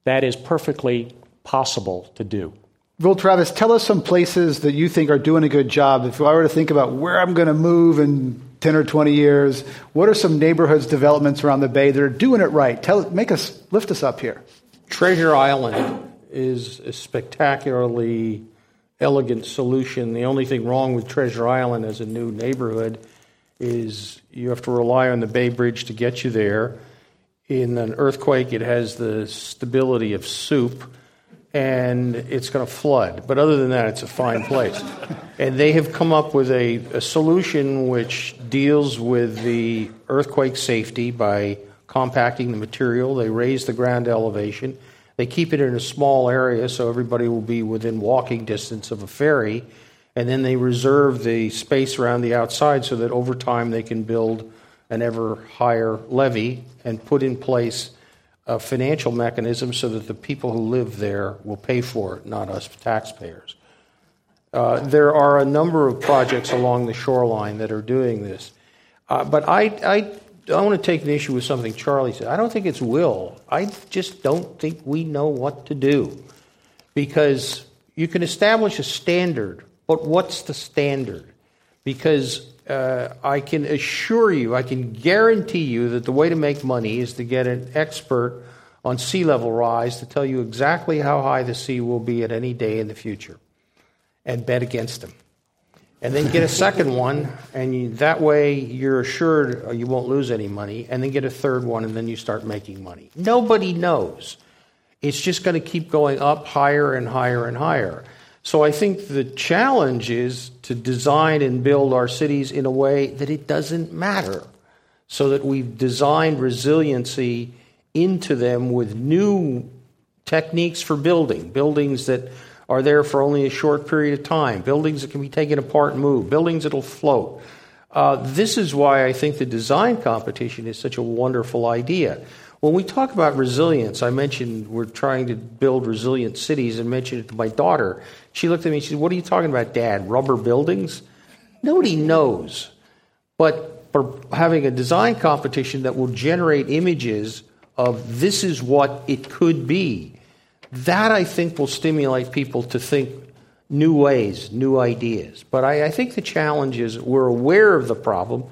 that is perfectly possible to do. Will Travis, tell us some places that you think are doing a good job. If I were to think about where I'm going to move in 10 or 20 years? What are some neighborhoods, developments around the Bay that are doing it right? Tell, make us, lift us up here. Treasure Island is a spectacularly elegant solution. The only thing wrong with Treasure Island as a new neighborhood is you have to rely on the Bay Bridge to get you there. In an earthquake, it has the stability of soup and it's going to flood. But other than that, it's a fine place. and they have come up with a, a, solution which deals with the earthquake safety by compacting the material. They raise the ground elevation. They keep it in a small area so everybody will be within walking distance of a ferry. And then they reserve the space around the outside so that over time they can build an ever higher levee and put in place a financial mechanism so that the people who live there will pay for it, not us taxpayers. Uh, there are a number of projects along the shoreline that are doing this. Uh, but I, I, I want to take an issue with something Charlie said. I don't think it's will. I just don't think we know what to do. Because you can establish a standard, but what's the standard? Because uh, I can assure you, I can guarantee you that the way to make money is to get an expert on sea level rise to tell you exactly how high the sea will be at any day in the future and bet against them. And then get a second one, and you, that way you're assured you won't lose any money, and then get a third one, and then you start making money. Nobody knows. It's just going to keep going up higher and higher and higher. So I think the challenge is to design and build our cities in a way that it doesn't matter. so that we've designed resiliency into them with new techniques for building, buildings that are there for only a short period of time, buildings that can be taken apart and moved, buildings that'll float. Uh, this is why I think the design competition is such a wonderful idea. When we talk about resilience, I mentioned we're trying to build resilient cities and mentioned it to my daughter. She looked at me and she said, What are you talking about, Dad? Rubber buildings? Nobody knows. But for having a design competition that will generate images of this is what it could be, that I think will stimulate people to think new ways, new ideas. But I, I think the challenge is we're aware of the problem.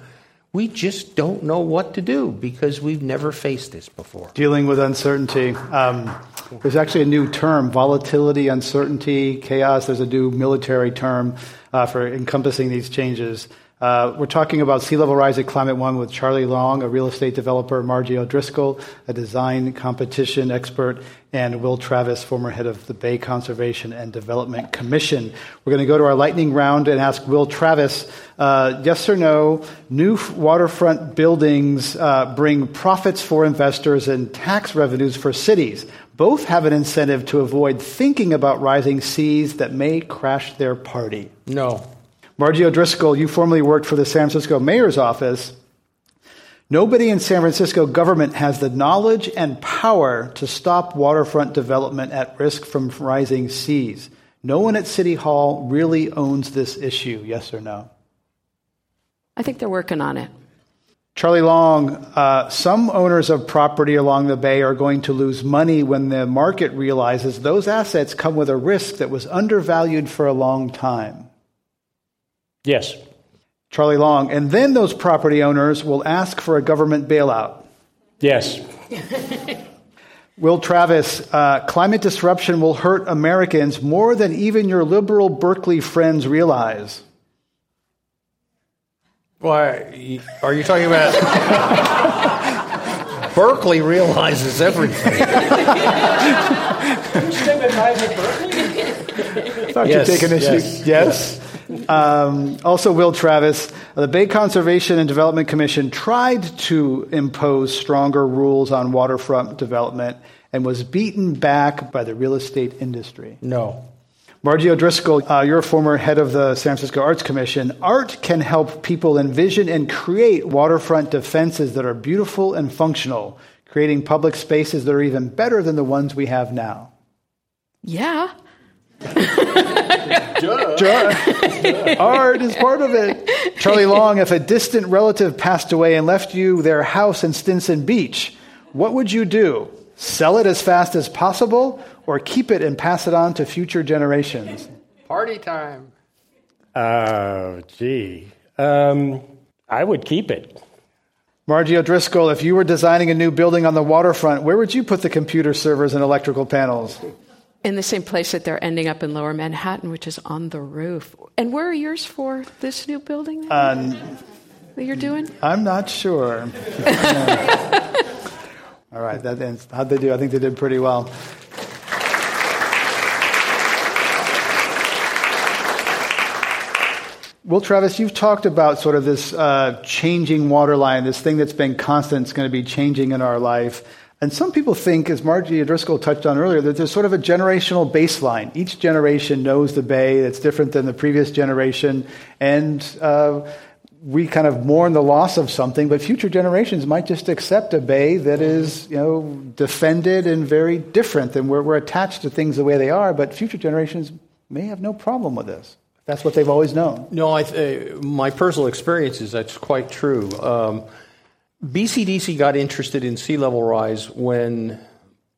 We just don't know what to do because we've never faced this before. Dealing with uncertainty. Um, there's actually a new term volatility, uncertainty, chaos. There's a new military term uh, for encompassing these changes. Uh, we're talking about sea level rise at Climate One with Charlie Long, a real estate developer, Margie O'Driscoll, a design competition expert, and Will Travis, former head of the Bay Conservation and Development Commission. We're going to go to our lightning round and ask Will Travis uh, yes or no, new waterfront buildings uh, bring profits for investors and tax revenues for cities. Both have an incentive to avoid thinking about rising seas that may crash their party. No. Margie O'Driscoll, you formerly worked for the San Francisco mayor's office. Nobody in San Francisco government has the knowledge and power to stop waterfront development at risk from rising seas. No one at City Hall really owns this issue, yes or no? I think they're working on it. Charlie Long, uh, some owners of property along the bay are going to lose money when the market realizes those assets come with a risk that was undervalued for a long time. Yes. Charlie Long. And then those property owners will ask for a government bailout. Yes. Will Travis, uh, climate disruption will hurt Americans more than even your liberal Berkeley friends realize. Why are you talking about? Berkeley realizes everything. Thought Yes, you'd take an issue. yes, Yes. Um, also, Will Travis, the Bay Conservation and Development Commission tried to impose stronger rules on waterfront development and was beaten back by the real estate industry. No. Margie O'Driscoll, uh, you're a former head of the San Francisco Arts Commission. Art can help people envision and create waterfront defenses that are beautiful and functional, creating public spaces that are even better than the ones we have now. Yeah. Art is part of it. Charlie Long, if a distant relative passed away and left you their house in Stinson Beach, what would you do? Sell it as fast as possible or keep it and pass it on to future generations? Party time. Oh, gee. Um, I would keep it. Margie O'Driscoll, if you were designing a new building on the waterfront, where would you put the computer servers and electrical panels? In the same place that they're ending up in lower Manhattan, which is on the roof. And where are yours for this new building that, Um, that you're doing? I'm not sure. All right, that ends. How'd they do? I think they did pretty well. Will Travis, you've talked about sort of this uh, changing waterline, this thing that's been constant, it's going to be changing in our life. And some people think, as Margie O'Driscoll touched on earlier, that there's sort of a generational baseline. Each generation knows the bay that's different than the previous generation, and uh, we kind of mourn the loss of something, but future generations might just accept a bay that is, you know, defended and very different, and we're, we're attached to things the way they are, but future generations may have no problem with this. That's what they've always known. No, I th- my personal experience is that's quite true. Um, BCDC got interested in sea level rise when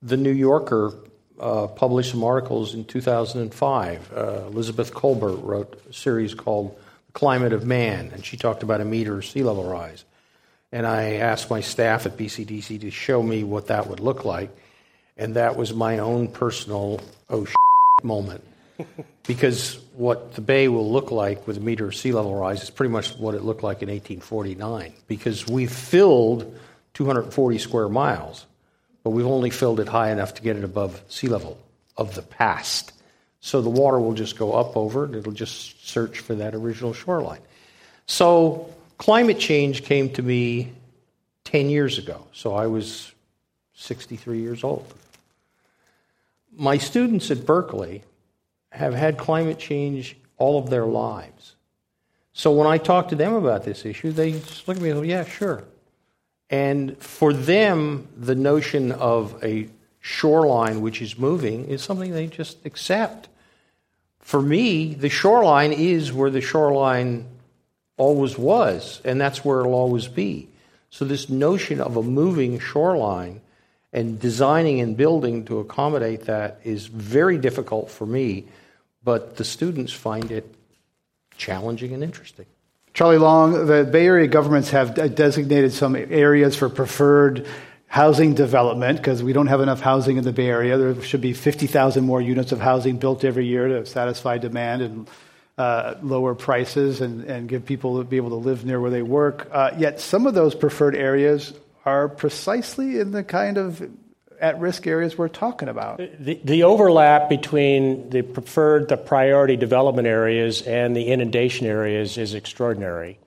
the New Yorker uh, published some articles in 2005. Uh, Elizabeth Kolbert wrote a series called "The Climate of Man, and she talked about a meter sea level rise. And I asked my staff at BCDC to show me what that would look like, and that was my own personal oh moment. Because what the bay will look like with a meter of sea level rise is pretty much what it looked like in 1849 because we've filled 240 square miles, but we've only filled it high enough to get it above sea level of the past. So the water will just go up over it, it'll just search for that original shoreline. So climate change came to me 10 years ago. So I was 63 years old. My students at Berkeley have had climate change all of their lives. So when I talk to them about this issue, they just look at me and go, yeah, sure. And for them, the notion of a shoreline which is moving is something they just accept. For me, the shoreline is where the shoreline always was, and that's where it'll always be. So, this notion of a moving shoreline and designing and building to accommodate that is very difficult for me, but the students find it challenging and interesting. Charlie Long, the Bay Area governments have designated some areas for preferred housing development because we don't have enough housing in the Bay Area. There should be 50,000 more units of housing built every year to satisfy demand and uh, lower prices and, and give people to be able to live near where they work. Uh, yet some of those preferred areas are precisely in the kind of at risk areas we're talking about. The, the overlap between the preferred, the priority development areas and the inundation areas is extraordinary.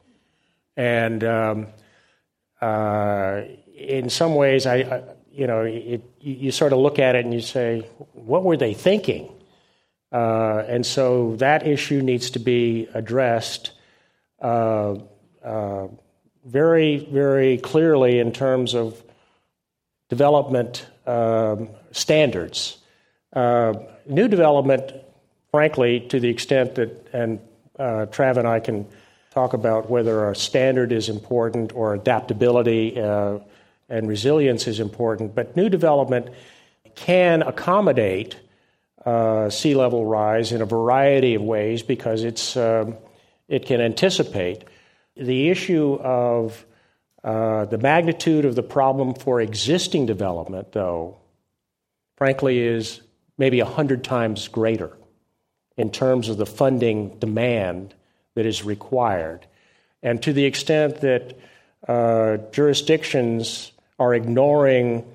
And um, uh, in some ways, I, I you know, it, you, sort of look at it and you say, what were they thinking? Uh, and so that issue needs to be addressed uh, uh, very, very clearly in terms of development um, standards. Uh, new development, frankly, to the extent that, and uh, Trav and I can talk about whether a standard is important or adaptability uh, and resilience is important, but new development can accommodate uh, sea level rise in a variety of ways because it's, um, it can anticipate. The issue of uh, the magnitude of the problem for existing development, though, frankly, is maybe 100 times greater in terms of the funding demand that is required. And to the extent that uh, jurisdictions are ignoring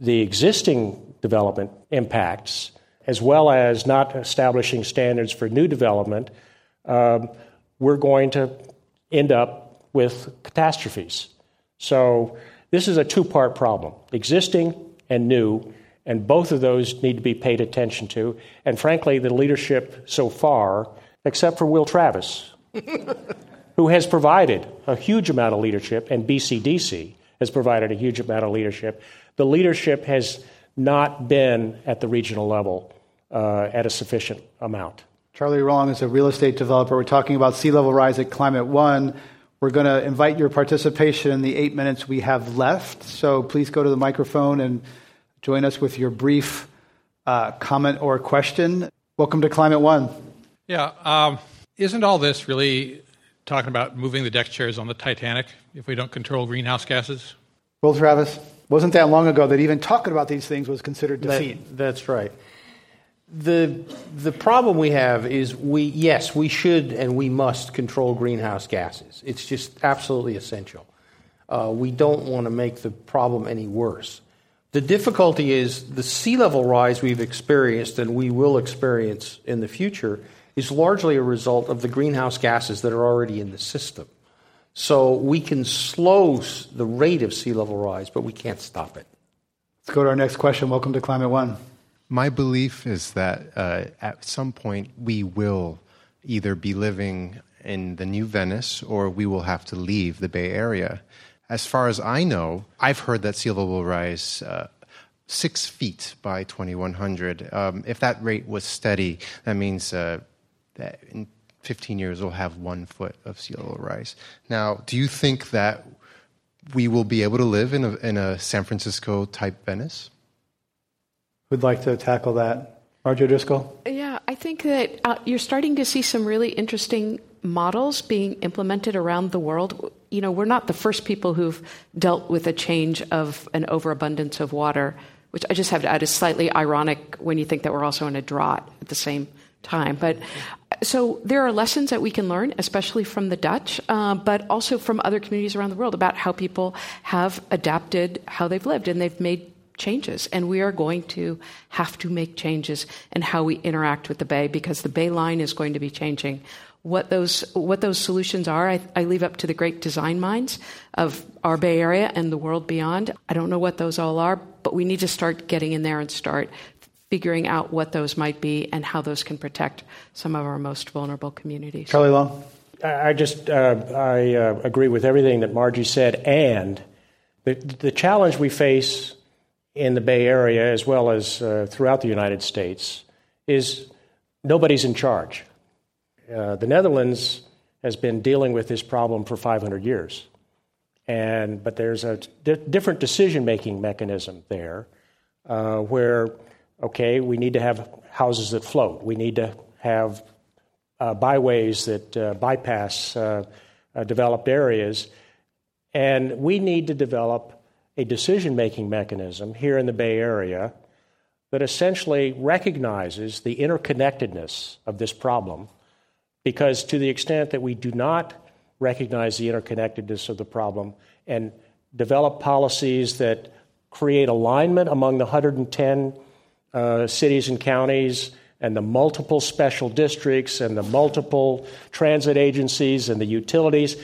the existing development impacts, as well as not establishing standards for new development, um, we're going to end up with catastrophes. So, this is a two part problem existing and new, and both of those need to be paid attention to. And frankly, the leadership so far, except for Will Travis, who has provided a huge amount of leadership, and BCDC has provided a huge amount of leadership, the leadership has not been at the regional level uh, at a sufficient amount. Charlie Long is a real estate developer. We're talking about sea level rise at Climate One. We're going to invite your participation in the eight minutes we have left. So please go to the microphone and join us with your brief uh, comment or question. Welcome to Climate One. Yeah. Um, isn't all this really talking about moving the deck chairs on the Titanic if we don't control greenhouse gases? Well, Travis, wasn't that long ago that even talking about these things was considered defeat? That, that's right the the problem we have is we yes we should and we must control greenhouse gases. It's just absolutely essential. Uh, we don't want to make the problem any worse. The difficulty is the sea level rise we've experienced and we will experience in the future is largely a result of the greenhouse gases that are already in the system. So we can slow the rate of sea level rise, but we can't stop it. Let's go to our next question. Welcome to Climate One. My belief is that uh, at some point we will either be living in the new Venice or we will have to leave the Bay Area. As far as I know, I've heard that sea level will rise uh, six feet by 2100. Um, if that rate was steady, that means uh, that in 15 years we'll have one foot of sea level rise. Now, do you think that we will be able to live in a, in a San Francisco type Venice? Who'd like to tackle that? Marjorie Driscoll? Yeah, I think that uh, you're starting to see some really interesting models being implemented around the world. You know, we're not the first people who've dealt with a change of an overabundance of water, which I just have to add is slightly ironic when you think that we're also in a drought at the same time. But so there are lessons that we can learn, especially from the Dutch, uh, but also from other communities around the world about how people have adapted how they've lived and they've made changes. And we are going to have to make changes in how we interact with the Bay because the Bay line is going to be changing What those, what those solutions are, I, I leave up to the great design minds of our Bay Area and the world beyond. I don't know what those all are, but we need to start getting in there and start figuring out what those might be and how those can protect some of our most vulnerable communities. Charlie Long? I just uh, I uh, agree with everything that Margie said, and the the challenge we face in the Bay Area as well as uh, throughout the United States is nobody's in charge. Uh, the Netherlands has been dealing with this problem for 500 years, and but there's a di- different decision making mechanism there, uh, where okay we need to have houses that float, we need to have uh, byways that uh, bypass uh, developed areas, and we need to develop a decision making mechanism here in the Bay Area that essentially recognizes the interconnectedness of this problem. Because to the extent that we do not recognize the interconnectedness of the problem and develop policies that create alignment among the 110 uh, cities and counties and the multiple special districts and the multiple transit agencies and the utilities,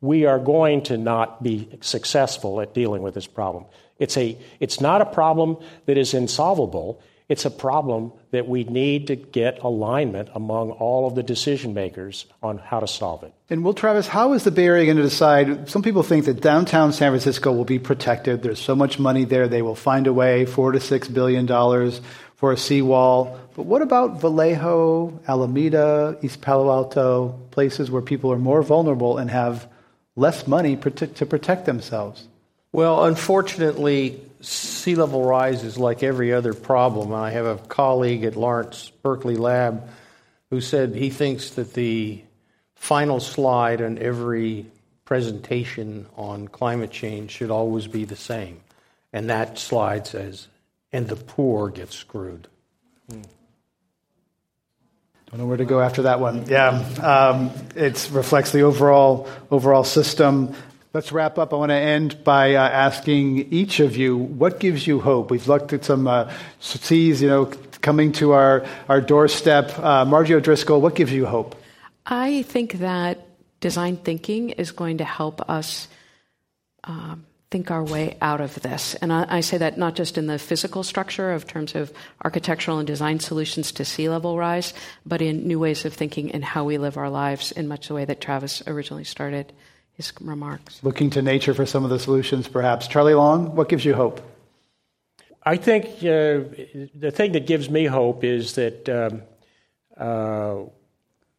we are going to not be successful at dealing with this problem. It's, a, it's not a problem that is insolvable. It's a problem that we need to get alignment among all of the decision makers on how to solve it. And Will Travis, how is the Bay Area going to decide? Some people think that downtown San Francisco will be protected. There's so much money there, they will find a way, four to six billion dollars for a seawall. But what about Vallejo, Alameda, East Palo Alto, places where people are more vulnerable and have less money to protect themselves? Well, unfortunately, sea level rise is like every other problem. I have a colleague at Lawrence Berkeley Lab who said he thinks that the final slide on every presentation on climate change should always be the same. And that slide says, and the poor get screwed. Hmm. Don't know where to go after that one. Yeah, um, it reflects the overall overall system. Let's wrap up. I want to end by uh, asking each of you what gives you hope. We've looked at some uh, you know, coming to our our doorstep. Uh, Margie O'Driscoll, what gives you hope? I think that design thinking is going to help us. Um, think our way out of this. And I, I, say that not just in the physical structure of terms of architectural and design solutions to sea level rise, but in new ways of thinking and how we live our lives in much the way that Travis originally started his remarks. Looking to nature for some of the solutions, perhaps. Charlie Long, what gives you hope? I think uh, the thing that gives me hope is that um, uh,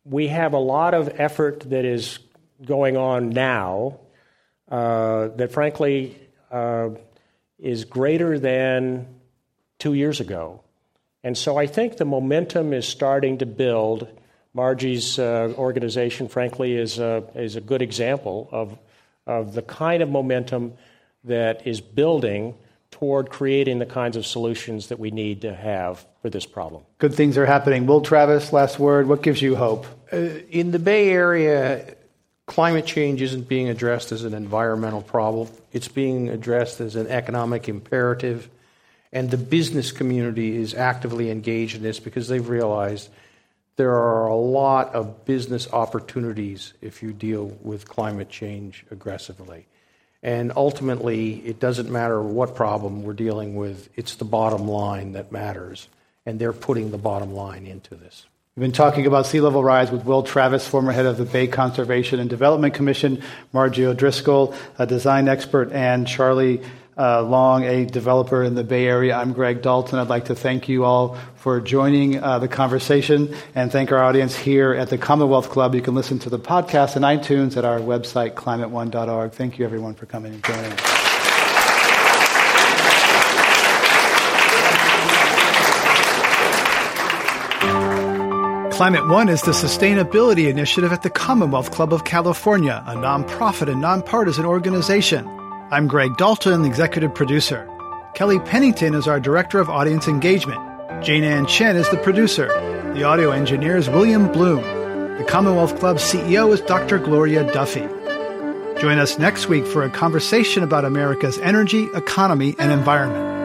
we have a lot of effort that is going on now that frankly uh, is greater than two years ago. And so I think the momentum is starting to build. Margie's uh, organization, frankly, is a, is a good example of, of the kind of momentum that is building toward creating the kinds of solutions that we need to have for this problem. Good things are happening. Will Travis, last word. What gives you hope? Uh, in the Bay Area, climate change isn't being addressed as an environmental problem, it's being addressed as an economic imperative. And the business community is actively engaged in this because they've realized there are a lot of business opportunities if you deal with climate change aggressively. And ultimately, it doesn't matter what problem we're dealing with, it's the bottom line that matters. And they're putting the bottom line into this. We've been talking about sea level rise with Will Travis, former head of the Bay Conservation and Development Commission, Margie O'Driscoll, a design expert, and Charlie uh, Long, a developer in the Bay Area. I'm Greg Dalton. I'd like to thank you all for joining uh, the conversation and thank our audience here at the Commonwealth Club. You can listen to the podcast on iTunes at our website, climateone.org. Thank you, everyone, for coming and joining. Climate One is the sustainability initiative at the Commonwealth Club of California, a nonprofit and nonpartisan organization. I'm Greg Dalton, the executive producer. Kelly Pennington is our director of audience engagement. Jane Ann Chen is the producer. The audio engineer is William Bloom. The Commonwealth Club CEO is Dr. Gloria Duffy. Join us next week for a conversation about America's energy, economy, and environment.